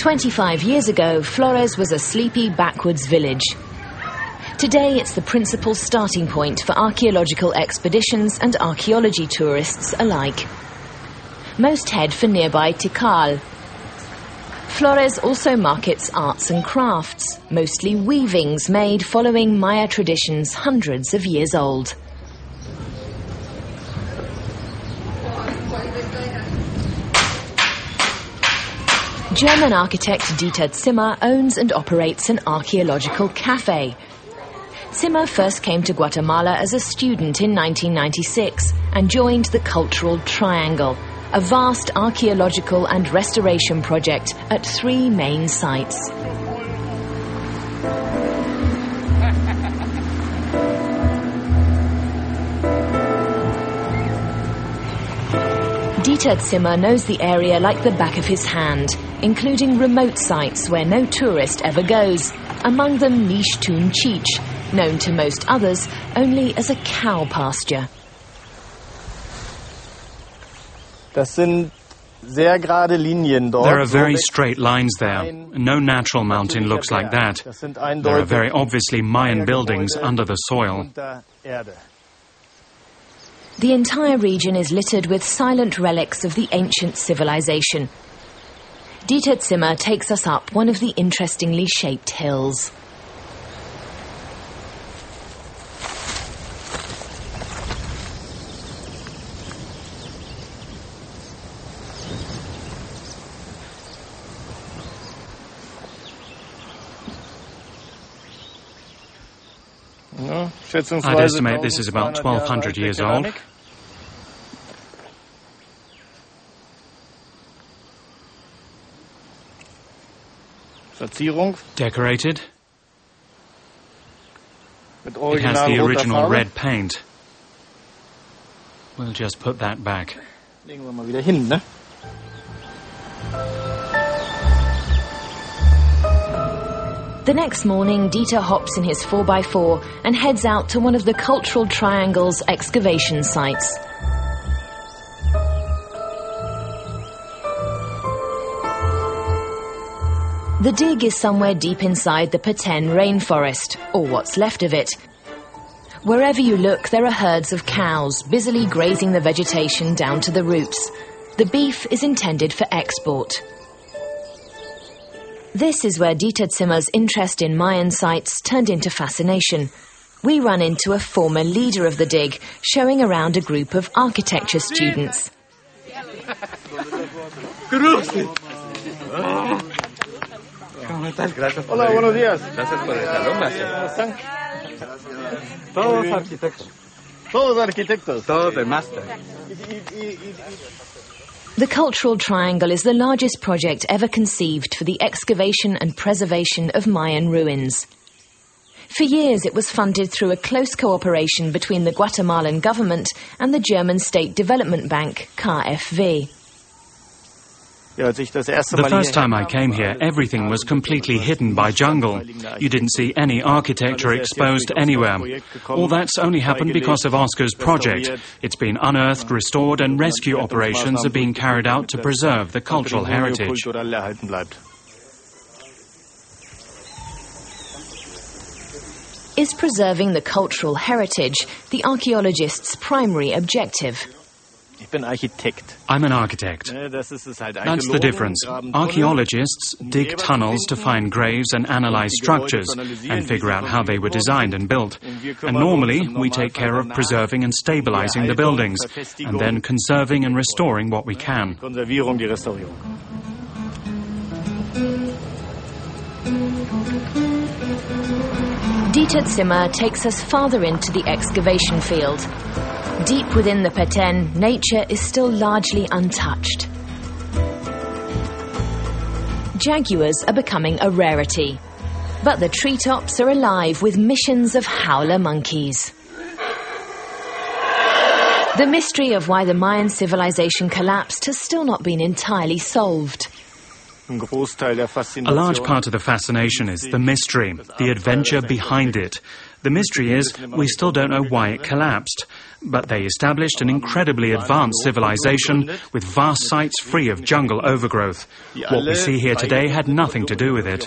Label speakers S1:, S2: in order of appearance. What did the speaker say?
S1: 25 years ago, Flores was a sleepy backwoods village. Today, it's the principal starting point for archaeological expeditions and archaeology tourists alike. Most head for nearby Tikal. Flores also markets arts and crafts, mostly weavings made following Maya traditions hundreds of years old. German architect Dieter Zimmer owns and operates an archaeological cafe. Zimmer first came to Guatemala as a student in 1996 and joined the Cultural Triangle, a vast archaeological and restoration project at three main sites. Dieter Zimmer knows the area like the back of his hand, including remote sites where no tourist ever goes, among them Nish Tun Chich, known to most others only as a cow pasture.
S2: Das sind sehr gerade Linien dort.
S3: There are very straight lines there. No natural mountain looks like that. There are very obviously Mayan buildings under the soil.
S1: The entire region is littered with silent relics of the ancient civilization. Dieter Zimmer takes us up one of the interestingly shaped hills.
S3: I'd estimate this is about 1200 years old. Decorated. It has the original red paint. We'll just put that back.
S1: The next morning, Dieter hops in his 4x4 and heads out to one of the Cultural Triangle's excavation sites. The dig is somewhere deep inside the Peten rainforest, or what's left of it. Wherever you look, there are herds of cows busily grazing the vegetation down to the roots. The beef is intended for export. This is where Dieter Zimmer's interest in Mayan sites turned into fascination. We run into a former leader of the dig, showing around a group of architecture students.
S2: Hola, buenos días.
S4: Gracias por el salón, maestro.
S2: ¿Cómo están?
S4: Todos arquitectos.
S2: Todos arquitectos.
S4: Todos de máster.
S1: The Cultural Triangle is the largest project ever conceived for the excavation and preservation of Mayan ruins. For years, it was funded through a close cooperation between the Guatemalan government and the German State Development Bank, KfW.
S3: The first time I came here, everything was completely hidden by jungle. You didn't see any architecture exposed anywhere. All that's only happened because of Oscar's project. It's been unearthed, restored, and rescue operations are being carried out to preserve the cultural heritage.
S2: kulturell erhalten bleibt.
S1: Is preserving the cultural heritage the archaeologist's primary objective?
S2: Ich bin Architekt.
S3: I'm an architect.
S2: Das ist es halt.
S3: That's the difference. Archaeologists dig tunnels to find graves and analyze structures and figure out how they were designed and built. And normally, we take care of preserving and stabilizing the buildings, and then conserving and restoring what we can.
S2: Konservierung, die Restaurierung.
S1: Dieter Zimmer takes us farther into the excavation field. Deep within the Peten, nature is still largely untouched. Jaguars are becoming a rarity. But the treetops are alive with missions of howler monkeys. The mystery of why the Mayan civilization collapsed has still not been entirely solved.
S3: A large part of the fascination is the mystery, the adventure behind it. The mystery is we still don't know why it collapsed. But they established an incredibly advanced civilization with vast sites free of jungle overgrowth. What we see here today had nothing to do with it.